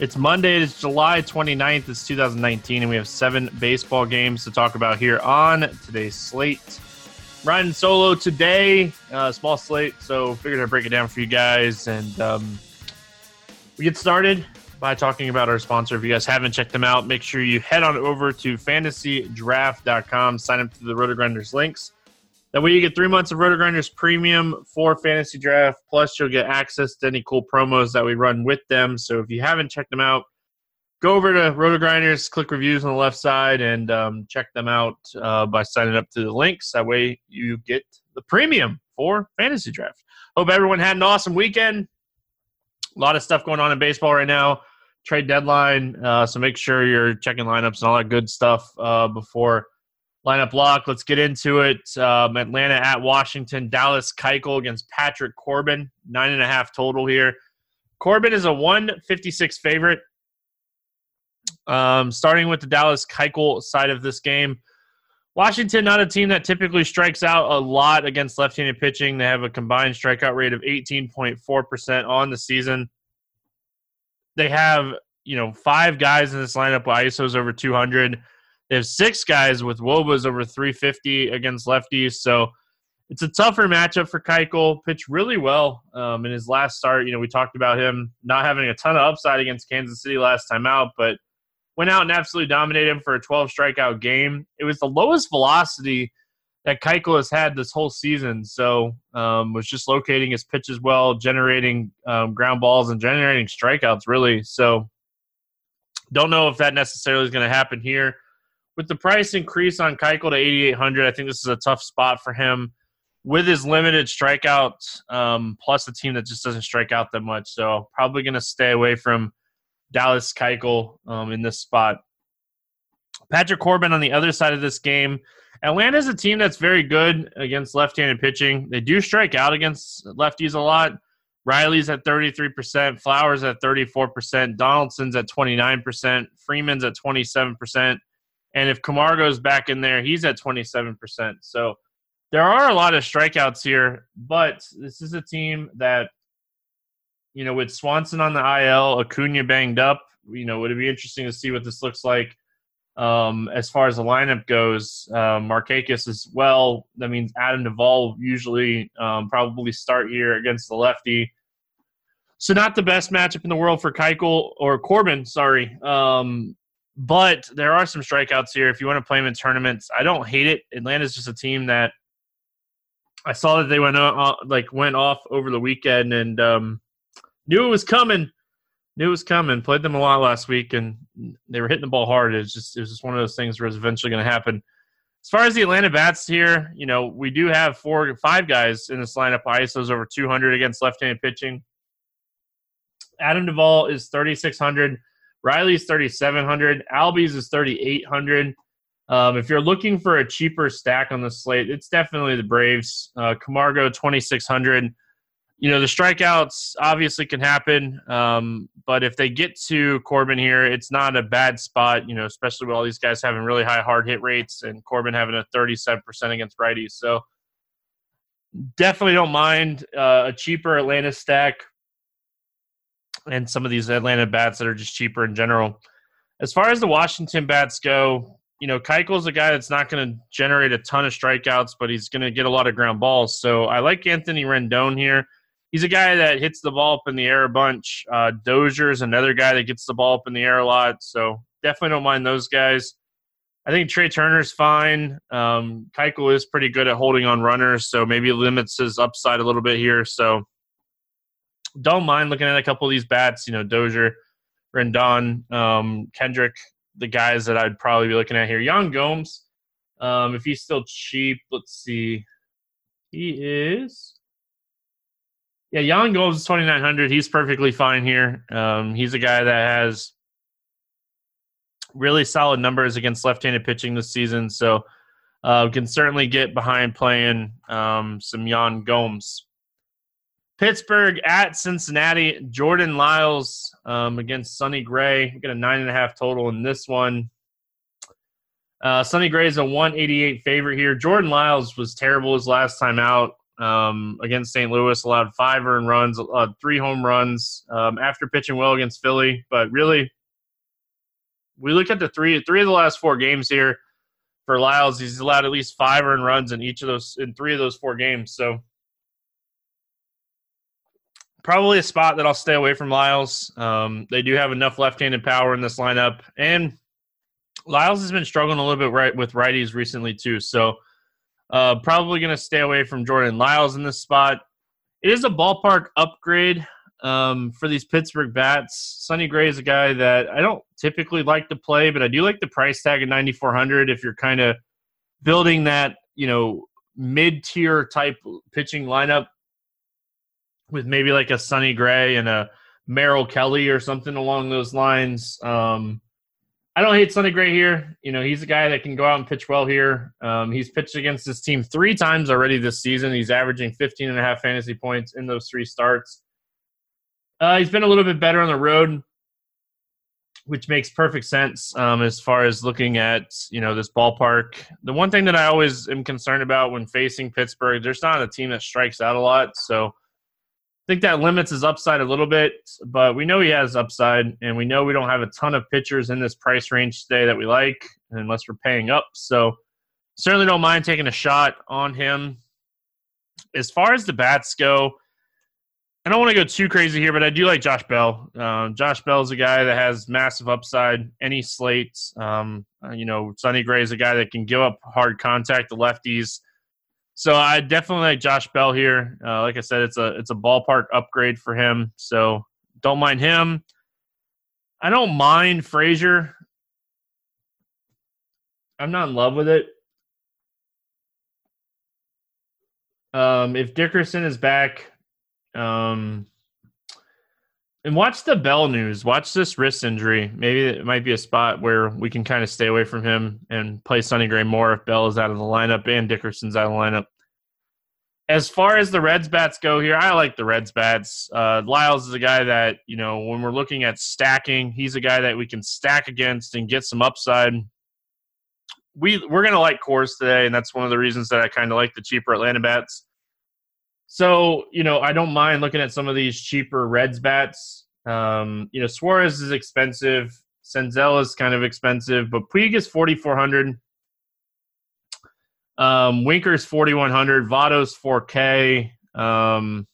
It's Monday, it's July 29th, it's 2019, and we have seven baseball games to talk about here on today's slate. Riding solo today, uh, small slate, so figured I'd break it down for you guys. And um, we get started by talking about our sponsor. If you guys haven't checked them out, make sure you head on over to fantasydraft.com, sign up to the Roto Grinders links. That way, you get three months of Roto Grinders Premium for Fantasy Draft. Plus, you'll get access to any cool promos that we run with them. So, if you haven't checked them out, go over to Roto Grinders, click reviews on the left side, and um, check them out uh, by signing up to the links. That way, you get the premium for Fantasy Draft. Hope everyone had an awesome weekend. A lot of stuff going on in baseball right now. Trade deadline. Uh, so, make sure you're checking lineups and all that good stuff uh, before lineup lock. Let's get into it. Um, Atlanta at Washington. Dallas Keuchel against Patrick Corbin. Nine and a half total here. Corbin is a 156 favorite. Um, starting with the Dallas Keuchel side of this game. Washington, not a team that typically strikes out a lot against left-handed pitching. They have a combined strikeout rate of 18.4% on the season. They have, you know, five guys in this lineup with ISOs over 200. They have six guys with Wobas over 350 against lefties. So it's a tougher matchup for Keuchel. Pitched really well um, in his last start. You know, we talked about him not having a ton of upside against Kansas City last time out, but went out and absolutely dominated him for a 12 strikeout game. It was the lowest velocity that Keuchel has had this whole season. So um, was just locating his pitches well, generating um, ground balls and generating strikeouts really. So don't know if that necessarily is going to happen here with the price increase on Keuchel to 8,800, I think this is a tough spot for him with his limited strikeouts, um, plus a team that just doesn't strike out that much. So probably going to stay away from Dallas Keuchel um, in this spot. Patrick Corbin on the other side of this game. Atlanta is a team that's very good against left-handed pitching. They do strike out against lefties a lot. Riley's at 33%, Flowers at 34%, Donaldson's at 29%, Freeman's at 27%. And if Camargo's back in there, he's at 27%. So there are a lot of strikeouts here, but this is a team that, you know, with Swanson on the IL, Acuna banged up, you know, would it be interesting to see what this looks like um, as far as the lineup goes. Um, Markakis as well. That means Adam Duvall usually um, probably start here against the lefty. So not the best matchup in the world for Keuchel or Corbin, sorry. Um, but there are some strikeouts here. If you want to play them in tournaments, I don't hate it. Atlanta's just a team that I saw that they went uh, like went off over the weekend and um, knew it was coming. Knew it was coming. Played them a lot last week, and they were hitting the ball hard. It was just it was just one of those things where it's eventually going to happen. As far as the Atlanta bats here, you know, we do have four, five guys in this lineup. ISO's over 200 against left-handed pitching. Adam Duvall is 3,600. Riley's 3,700. Albies is 3,800. Um, if you're looking for a cheaper stack on the slate, it's definitely the Braves. Uh, Camargo 2600. You know the strikeouts obviously can happen, um, but if they get to Corbin here, it's not a bad spot. You know, especially with all these guys having really high hard hit rates and Corbin having a 37% against righties. So definitely don't mind uh, a cheaper Atlanta stack and some of these Atlanta bats that are just cheaper in general. As far as the Washington bats go, you know, Keuchel's a guy that's not going to generate a ton of strikeouts, but he's going to get a lot of ground balls. So I like Anthony Rendon here. He's a guy that hits the ball up in the air a bunch. Uh, Dozier is another guy that gets the ball up in the air a lot. So definitely don't mind those guys. I think Trea Turner's fine. Um, Keuchel is pretty good at holding on runners, so maybe limits his upside a little bit here. So don't mind looking at a couple of these bats. You know, Dozier, Rendon, um, Kendrick, the guys that I'd probably be looking at here. Yan Gomes, um, if he's still cheap, let's see. He is. Yeah, Yan Gomes is 2,900. He's perfectly fine here. Um, he's a guy that has really solid numbers against left handed pitching this season. So uh, can certainly get behind playing um, some Yan Gomes. Pittsburgh at Cincinnati. Jordan Lyles um, against Sonny Gray. We got a nine and a half total in this one. Uh, Sonny Gray is a 188 favorite here. Jordan Lyles was terrible his last time out um, against St. Louis. Allowed five earned runs, three home runs um, after pitching well against Philly. But really, we look at the three three of the last four games here for Lyles. He's allowed at least five earned runs in each of those in three of those four games. So probably a spot that I'll stay away from Lyles. Um, they do have enough left-handed power in this lineup, and Lyles has been struggling a little bit right with righties recently too. So uh, probably going to stay away from Jordan Lyles in this spot. It is a ballpark upgrade um, for these Pittsburgh bats. Sonny Gray is a guy that I don't typically like to play, but I do like the price tag of 9400 if you're kind of building that, you know, mid-tier type pitching lineup with maybe like a Sonny Gray and a Merrill Kelly or something along those lines. Um, I don't hate Sonny Gray here. You know, he's a guy that can go out and pitch well here. Um, he's pitched against this team three times already this season. He's averaging 15 and a half fantasy points in those three starts. Uh, he's been a little bit better on the road, which makes perfect sense um, as far as looking at you know this ballpark. The one thing that I always am concerned about when facing Pittsburgh, there's not a team that strikes out a lot, so think that limits his upside a little bit, but we know he has upside, and we know we don't have a ton of pitchers in this price range today that we like, unless we're paying up. So certainly don't mind taking a shot on him. As far as the bats go, I don't want to go too crazy here, but I do like Josh Bell. Um, Josh Bell is a guy that has massive upside. Any slate, um, you know, Sonny Gray is a guy that can give up hard contact to lefties. So I definitely like Josh Bell here. Uh, like I said, it's a it's a ballpark upgrade for him. So don't mind him. I don't mind Frazier. I'm not in love with it. Um, if Dickerson is back, um, and watch the Bell news. Watch this wrist injury. Maybe it might be a spot where we can kind of stay away from him and play Sonny Gray more if Bell is out of the lineup and Dickerson's out of the lineup. As far as the Reds bats go here, I like the Reds bats. Uh, Lyles is a guy that, you know, when we're looking at stacking, he's a guy that we can stack against and get some upside. We, we're going to like Coors today, and that's one of the reasons that I kind of like the cheaper Atlanta bats so, you know, I don't mind looking at some of these cheaper Reds bats. Um, you know, Suarez is expensive. Senzel is kind of expensive, but Puig is 4,400. Um, Winker's 4,100. Votto's 4K. Um,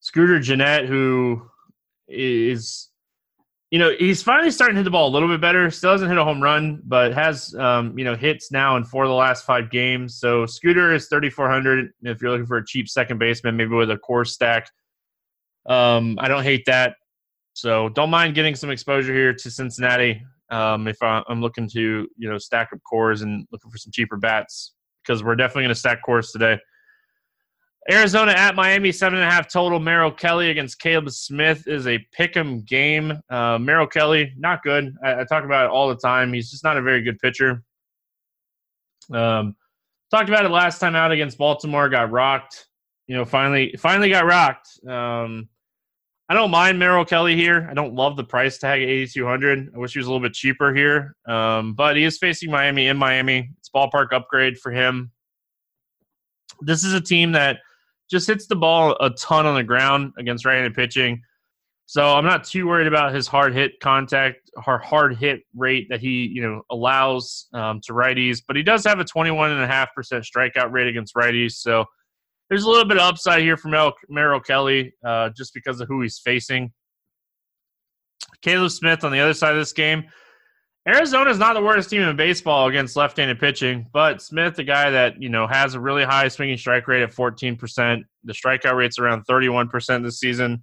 Scooter Gennett, who is you know, he's finally starting to hit the ball a little bit better. Still hasn't hit a home run, but has um, you know hits now in four of the last five games. So Scooter is thirty four hundred. If you're looking for a cheap second baseman, maybe with a core stack, um, I don't hate that. So don't mind getting some exposure here to Cincinnati. Um, if I'm looking to you know stack up Coors and looking for some cheaper bats because we're definitely going to stack Coors today. Arizona at Miami, seven and a half total. Merrill Kelly against Caleb Smith is a pick'em game. Uh, Merrill Kelly, not good. I, I, talk about it all the time. He's just not a very good pitcher. Um, talked about it last time out against Baltimore. Got rocked. You know, finally, finally got rocked. Um, I don't mind Merrill Kelly here. I don't love the price tag at 8,200. I wish he was a little bit cheaper here. Um, but he is facing Miami in Miami. It's ballpark upgrade for him. This is a team that just hits the ball a ton on the ground against right-handed pitching. So I'm not too worried about his hard hit contact, or hard hit rate that he you know allows um, to righties. But he does have a 21.5% strikeout rate against righties. So there's a little bit of upside here from Merrill Kelly uh, just because of who he's facing. Caleb Smith on the other side of this game Arizona is not the worst team in baseball against left-handed pitching, but Smith, the guy that you know has a really high swinging strike rate at 14%. The strikeout rate's around 31% this season.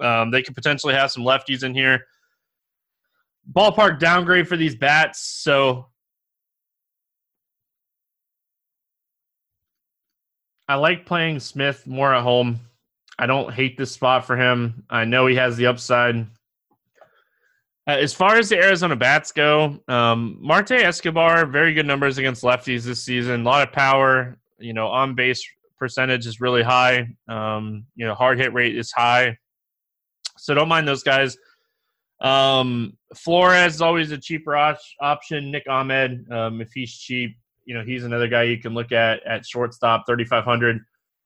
Um, they could potentially have some lefties in here. Ballpark downgrade for these bats, so I like playing Smith more at home. I don't hate this spot for him. I know he has the upside. Uh, as far as the Arizona bats go, um, Marte Escobar, very good numbers against lefties this season. A lot of power. You know, on base percentage is really high. Um, you know, hard hit rate is high. So don't mind those guys. Um, Flores is always a cheaper op- option. Nick Ahmed, um, if he's cheap, you know, he's another guy you can look at at shortstop, 3,500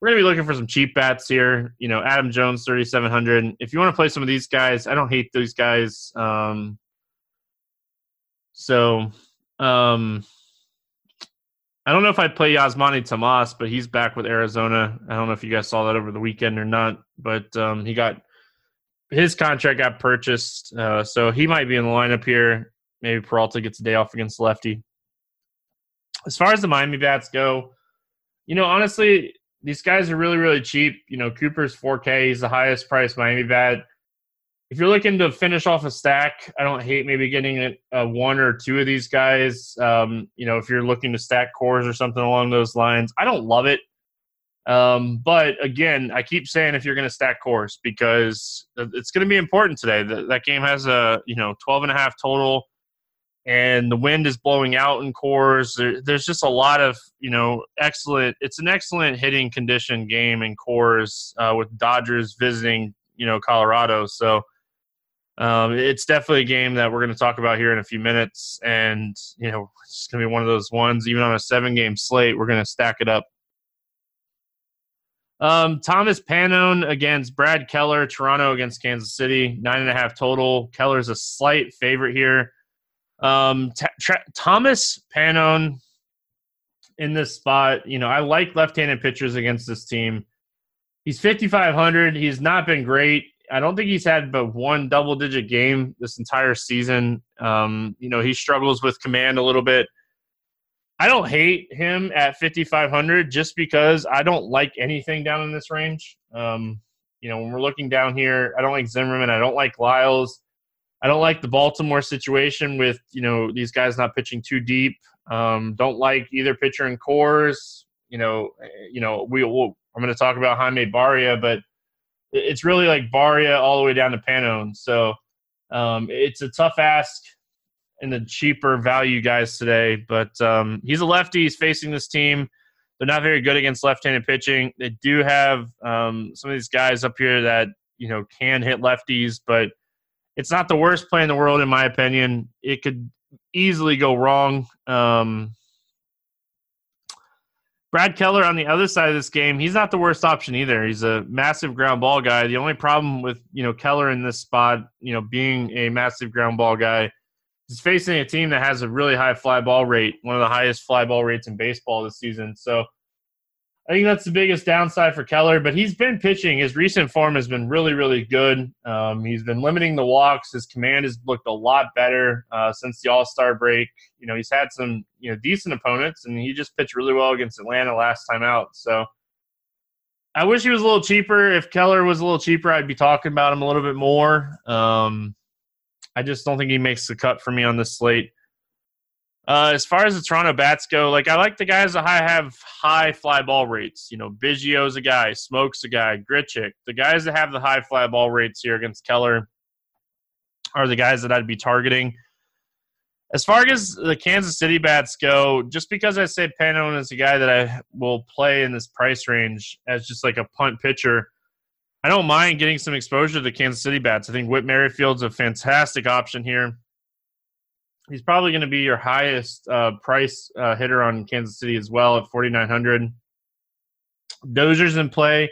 we're going to be looking for some cheap bats here. You know, Adam Jones, 3,700. If you want to play some of these guys, I don't hate these guys. Um, so, um, I don't know if I'd play Yasmani Tomas, but he's back with Arizona. I don't know if you guys saw that over the weekend or not, but um, he got his contract got purchased, uh, so he might be in the lineup here. Maybe Peralta gets a day off against lefty. As far as the Miami bats go, you know, honestly, these guys are really, really cheap. You know, Cooper's 4K. He's the highest priced Miami bat. If you're looking to finish off a stack, I don't hate maybe getting a, a one or two of these guys. Um, you know, if you're looking to stack Coors or something along those lines, I don't love it. Um, but again, I keep saying if you're going to stack Coors because it's going to be important today. That, that game has a you know 12 and a half total and the wind is blowing out in Coors. There, there's just a lot of you know excellent. It's an excellent hitting condition game in Coors uh, with Dodgers visiting you know Colorado. So um, it's definitely a game that we're going to talk about here in a few minutes, and you know it's going to be one of those ones. Even on a seven game slate, we're going to stack it up. Um, Thomas Pannone against Brad Keller, Toronto against Kansas City, nine and a half total. Keller's a slight favorite here. Um, t- tra- Thomas Pannone in this spot, you know, I like left-handed pitchers against this team. He's 5,500. He's not been great. I don't think he's had but one double-digit game this entire season. Um, you know, he struggles with command a little bit. I don't hate him at 5,500 just because I don't like anything down in this range. Um, you know, when we're looking down here, I don't like Zimmermann. I don't like Lyles. I don't like the Baltimore situation with you know these guys not pitching too deep. Um, don't like either pitcher in Coors. You know, eh, you know we will I'm going to talk about Jaime Barria, but it's really like Barria all the way down to Pannone. So um, it's a tough ask in the cheaper value guys today. But um, he's a lefty. He's facing this team. They're not very good against left-handed pitching. They do have um, some of these guys up here that you know can hit lefties, but it's not the worst play in the world, in my opinion. It could easily go wrong. Um, Brad Keller on the other side of this game, he's not the worst option either. He's a massive ground ball guy. The only problem with you know Keller in this spot, you know, being a massive ground ball guy, he's facing a team that has a really high fly ball rate, one of the highest fly ball rates in baseball this season. So I think that's the biggest downside for Keller, but he's been pitching. His recent form has been really, really good. Um, he's been limiting the walks. His command has looked a lot better uh, since the All Star break. You know, he's had some you know decent opponents, and he just pitched really well against Atlanta last time out. So I wish he was a little cheaper. If Keller was a little cheaper, I'd be talking about him a little bit more. Um, I just don't think he makes the cut for me on this slate. Uh, as far as the Toronto bats go, like I like the guys that have high fly ball rates. You know, Biggio's a guy, Smoak's a guy, Grichuk. The guys that have the high fly ball rates here against Keller are the guys that I'd be targeting. As far as the Kansas City bats go, just because I say Pannone is a guy that I will play in this price range as just like a punt pitcher, I don't mind getting some exposure to the Kansas City bats. I think Whit Merrifield's a fantastic option here he's probably going to be your highest uh, price uh, hitter on Kansas City as well at 4,900. Dozier's in play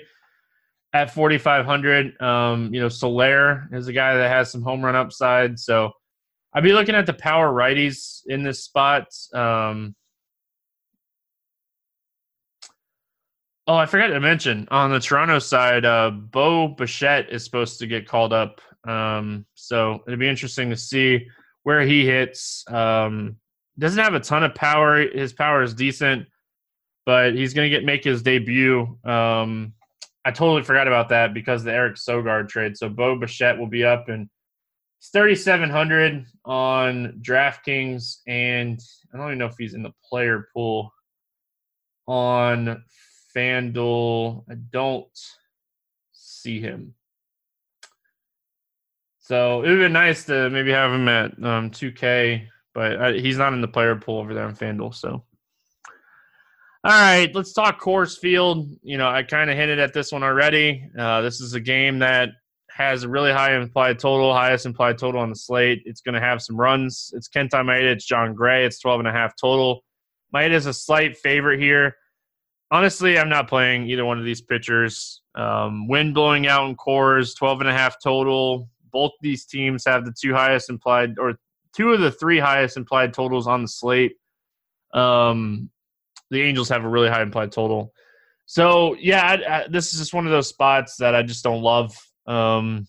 at 4,500. Um, you know, Soler is a guy that has some home run upside. So I'd be looking at the power righties in this spot. Um, oh, I forgot to mention on the Toronto side, uh, Bo Bichette is supposed to get called up. Um, so it'd be interesting to see where he hits. Um, doesn't have a ton of power. His power is decent, but he's going to get make his debut. Um, I totally forgot about that because the Eric Sogard trade. So Bo Bichette will be up and it's 3,700 on DraftKings, and I don't even know if he's in the player pool on FanDuel. I don't see him. So it would be nice to maybe have him at um, 2K, but I, he's not in the player pool over there on FanDuel. So, all right, let's talk Coors Field. You know, I kind of hinted at this one already. Uh, this is a game that has a really high implied total, highest implied total on the slate. It's going to have some runs. It's Kenta Maeda, it's Jon Gray. It's 12 and a half total. Maeda is a slight favorite here. Honestly, I'm not playing either one of these pitchers. Um, wind blowing out in Coors, 12 and a half total both these teams have the two highest implied or two of the three highest implied totals on the slate. Um, the Angels have a really high implied total. So yeah, I, I, this is just one of those spots that I just don't love. Um,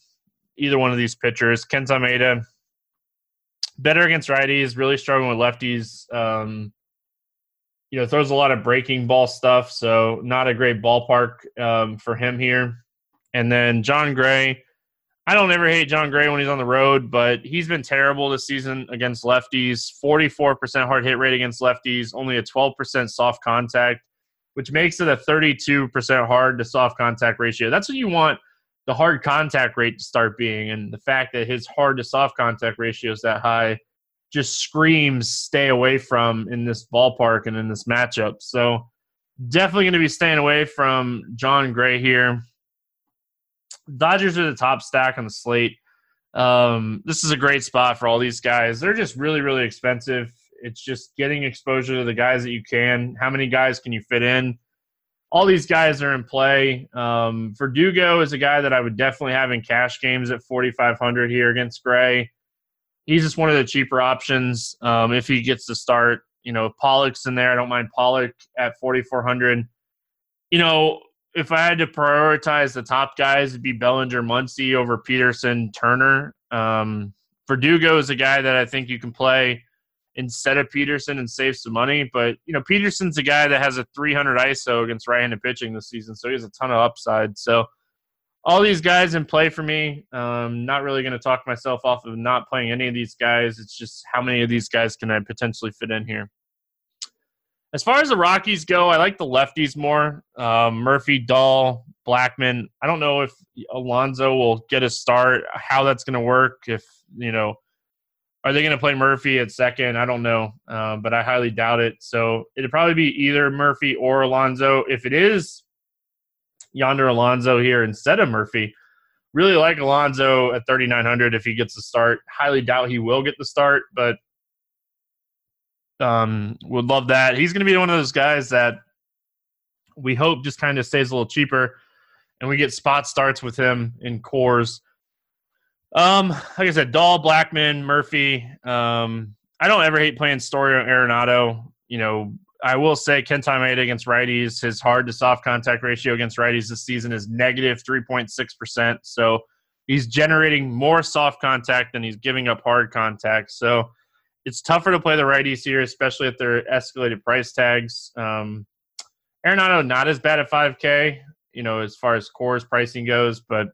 either one of these pitchers, Kenta Maeda, better against righties, really struggling with lefties. Um, you know, throws a lot of breaking ball stuff, so not a great ballpark um, for him here. And then Jon Gray, I don't ever hate Jon Gray when he's on the road, but he's been terrible this season against lefties. 44% hard hit rate against lefties, only a 12% soft contact, which makes it a 32% hard to soft contact ratio. That's what you want the hard contact rate to start being. And the fact that his hard to soft contact ratio is that high just screams stay away from in this ballpark and in this matchup. So definitely going to be staying away from Jon Gray here. Dodgers are the top stack on the slate. Um, this is a great spot for all these guys. They're just really, really expensive. It's just getting exposure to the guys that you can. How many guys can you fit in? All these guys are in play. Um, Verdugo is a guy that I would definitely have in cash games at 4,500 here against Gray. He's just one of the cheaper options um, if he gets to start. You know, Pollock's in there. I don't mind Pollock at 4,400. You know, if I had to prioritize the top guys, it'd be Bellinger, Muncy over Pederson, Turner. Um, Verdugo is a guy that I think you can play instead of Pederson and save some money. But you know, Pederson's a guy that has a 300 ISO against right-handed pitching this season, so he has a ton of upside. So all these guys in play for me. Um, not really going to talk myself off of not playing any of these guys. It's just how many of these guys can I potentially fit in here. As far as the Rockies go, I like the lefties more. Um, Murphy, Dahl, Blackmon. I don't know if Alonso will get a start. How that's going to work? If you know, are they going to play Murphy at second? I don't know, uh, but I highly doubt it. So it'd probably be either Murphy or Alonso. If it is Yonder Alonso here instead of Murphy, really like Alonso at 3,900 if he gets the start. Highly doubt he will get the start, but um, would love that. He's going to be one of those guys that we hope just kind of stays a little cheaper, and we get spot starts with him in Coors. Um, like I said, Dahl, Blackmon, Murphy. Um, I don't ever hate playing Story or Arenado. You know, I will say Kenta Maeda against righties, his hard to soft contact ratio against righties this season is negative 3.6%. So he's generating more soft contact than he's giving up hard contact. So it's tougher to play the righties here, especially at their escalated price tags. Um, Arenado not as bad at 5K, you know, as far as Coors pricing goes, but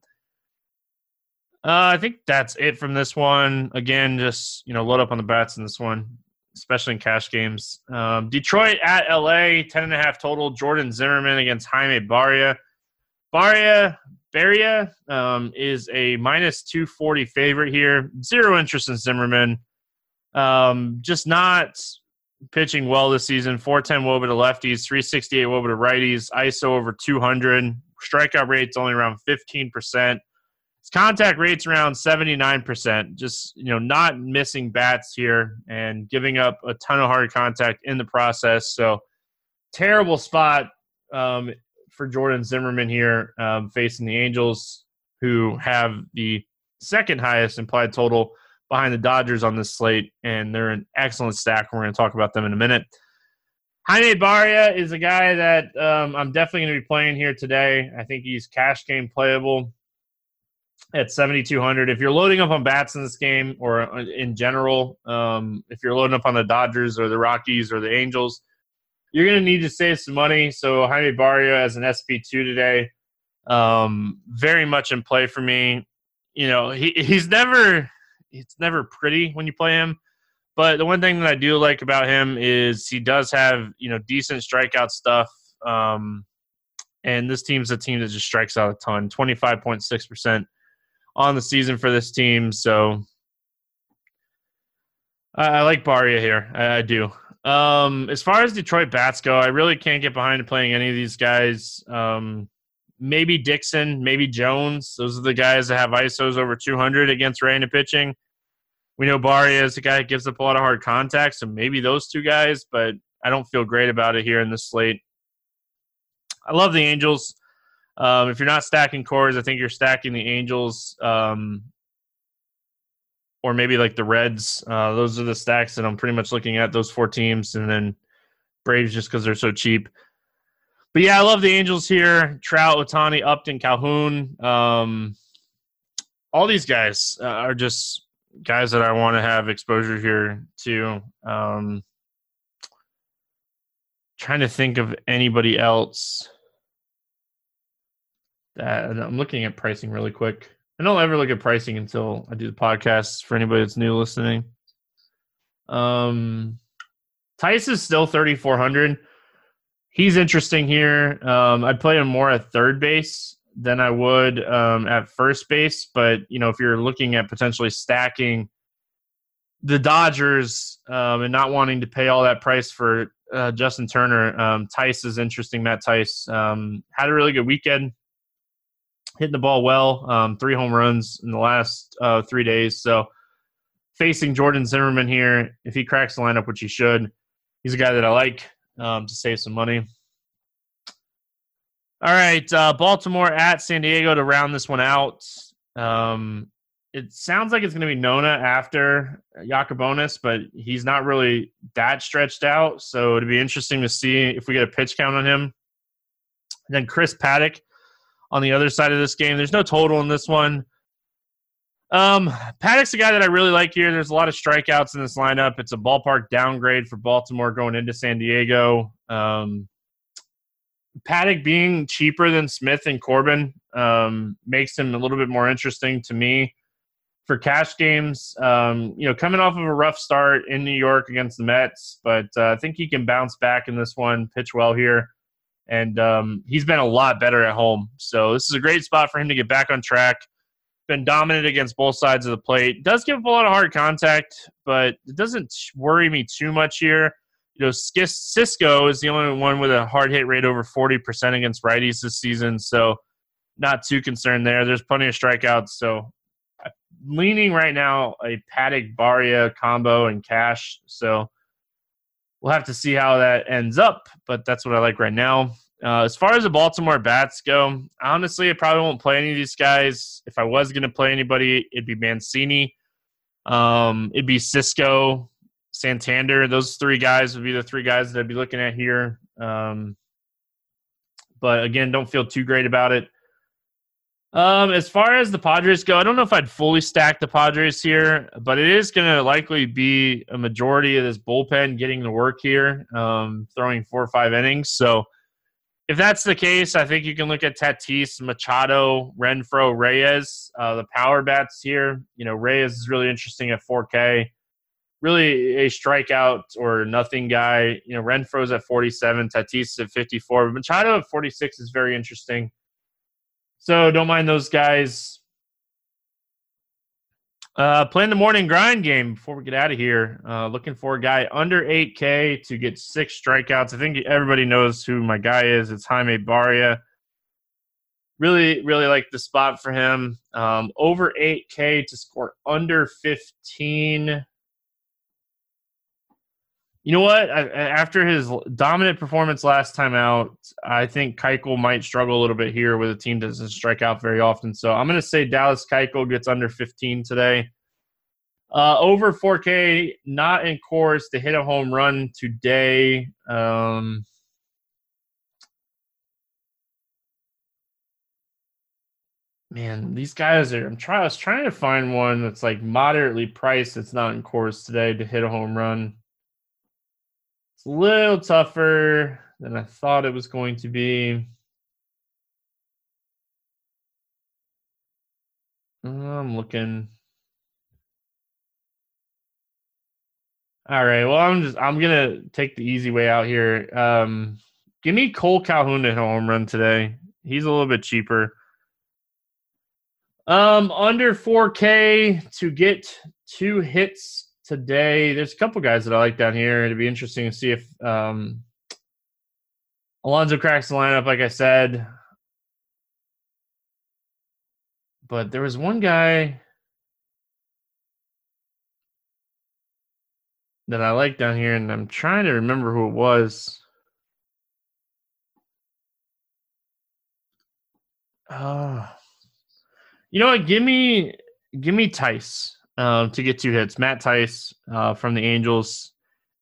uh, I think that's it from this one. Again, just you know, load up on the bats in this one, especially in cash games. Um, Detroit at LA, ten and a half total. Jordan Zimmermann against Jaime Barria. Barria Barria um, is a minus two forty favorite here. Zero interest in Zimmermann. Um, just not pitching well this season. 410 woba to lefties, 368 woba to righties, ISO over 200. Strikeout rate's only around 15%. His contact rate's around 79%. Just, you know, not missing bats here and giving up a ton of hard contact in the process. So, terrible spot um, for Jordan Zimmermann here um, facing the Angels, who have the second highest implied total behind the Dodgers on this slate, and they're an excellent stack. We're going to talk about them in a minute. Jaime Barria is a guy that um, I'm definitely going to be playing here today. I think he's cash game playable at 7,200. If you're loading up on bats in this game or in general, um, if you're loading up on the Dodgers or the Rockies or the Angels, you're going to need to save some money. So Jaime Barria as an SP2 today, um, very much in play for me. You know, he, he's never it's never pretty when you play him. But the one thing that I do like about him is he does have you know decent strikeout stuff. Um, and this team's a team that just strikes out a ton, twenty five point six percent on the season for this team. So I, I like Barria here. I, I, do. Um, as far as Detroit bats go, I really can't get behind playing any of these guys. Um, maybe Dixon, maybe Jones. Those are the guys that have ISOs over 200 against right pitching. We know Barria is a guy that gives up a lot of hard contact, so maybe those two guys, but I don't feel great about it here in this slate. I love the Angels. Um, if you're not stacking Coors, I think you're stacking the Angels, um, or maybe like the Reds. Uh, those are the stacks that I'm pretty much looking at. Those four teams, and then Braves just because they're so cheap. But yeah, I love the Angels here. Trout, Ohtani, Upton, Calhoun. Um, all these guys uh, are just guys that I want to have exposure here to. Um, trying to think of anybody else that I'm looking at pricing really quick. I don't ever look at pricing until I do the podcast for anybody that's new listening. Um, Thaiss is still 3,400. He's interesting here. Um, I'd play him more at third base than I would um, at first base. But you know, if you're looking at potentially stacking the Dodgers um, and not wanting to pay all that price for uh, Justin Turner, um, Thaiss is interesting. Matt Thaiss um, had a really good weekend, hitting the ball well, um, three home runs in the last uh, three days. So facing Jordan Zimmermann here, if he cracks the lineup, which he should, he's a guy that I like um, to save some money. All right, uh, Baltimore at San Diego to round this one out. Um, it sounds like it's going to be Nona after Yacabonis, but he's not really that stretched out. So it'd be interesting to see if we get a pitch count on him. And then Chris Paddack on the other side of this game. There's no total in this one. Um, Paddack's a guy that I really like here. There's a lot of strikeouts in this lineup. It's a ballpark downgrade for Baltimore going into San Diego. Um, Paddack being cheaper than Smith and Corbin um, makes him a little bit more interesting to me for cash games. Um, you know, coming off of a rough start in New York against the Mets, but uh, I think he can bounce back in this one, pitch well here, and um, he's been a lot better at home. So this is a great spot for him to get back on track. Been dominant against both sides of the plate. Does give up a lot of hard contact, but it doesn't worry me too much here you know, Sisco is the only one with a hard hit rate over 40% against righties this season. So, not too concerned there. There's plenty of strikeouts. So, uh, leaning right now a Paddack Barria combo and cash. So, we'll have to see how that ends up, but that's what I like right now. Uh, as far as the Baltimore bats go, honestly, I probably won't play any of these guys. If I was going to play anybody, it'd be Mancini. Um, it'd be Sisco Santander. Those three guys would be the three guys that I'd be looking at here. Um, but again, don't feel too great about it. Um, as far as the Padres go, I don't know if I'd fully stack the Padres here, but it is going to likely be a majority of this bullpen getting the work here, um, throwing four or five innings. So if that's the case, I think you can look at Tatis, Machado, Renfroe, Reyes, uh, the power bats here. You know, Reyes is really interesting at 4K. Really a strikeout or nothing guy. You know, Renfroe's at 47, Tatis at 54. but Machado at 46 is very interesting. So don't mind those guys. Uh, playing the morning grind game before we get out of here. Uh, looking for a guy under 8K to get six strikeouts. I think everybody knows who my guy is. It's Jaime Barria. Really, really like the spot for him. Um, over 8K to score under 15. You know what? I, after his dominant performance last time out, I think Keuchel might struggle a little bit here with a team that doesn't strike out very often. So I'm going to say Dallas Keuchel gets under 15 today. Uh, over 4K, not in Coors to hit a home run today. Um, man, these guys are. I'm trying. I was trying to find one that's like moderately priced. That's not in Coors today to hit a home run. It's a little tougher than I thought it was going to be. I'm looking. All right. Well, I'm just I'm gonna take the easy way out here. Um, give me Cole Calhoun to home run today. He's a little bit cheaper. Um, under 4K to get two hits today. There's a couple guys that I like down here. It'd be interesting to see if um, Alonso cracks the lineup, like I said. But there was one guy that I like down here, and I'm trying to remember who it was. Uh, you know what? Give me give me Thaiss um, to get two hits. Matt Thaiss uh, from the Angels.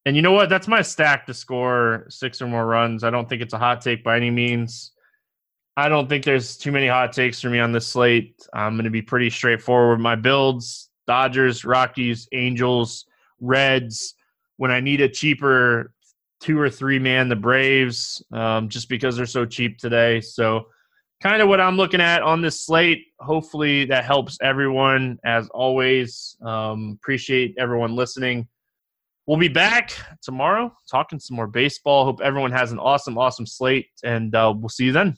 And you know what? That's my stack to score six or more runs. I don't think it's a hot take by any means. I don't think there's too many hot takes for me on this slate. I'm going to be pretty straightforward. My builds Dodgers, Rockies, Angels, Reds. When I need a cheaper two or three man, the Braves, um, just because they're so cheap today. So kind of what I'm looking at on this slate. Hopefully that helps everyone. As always, um, appreciate everyone listening. We'll be back tomorrow talking some more baseball. Hope everyone has an awesome, awesome slate, and uh, we'll see you then.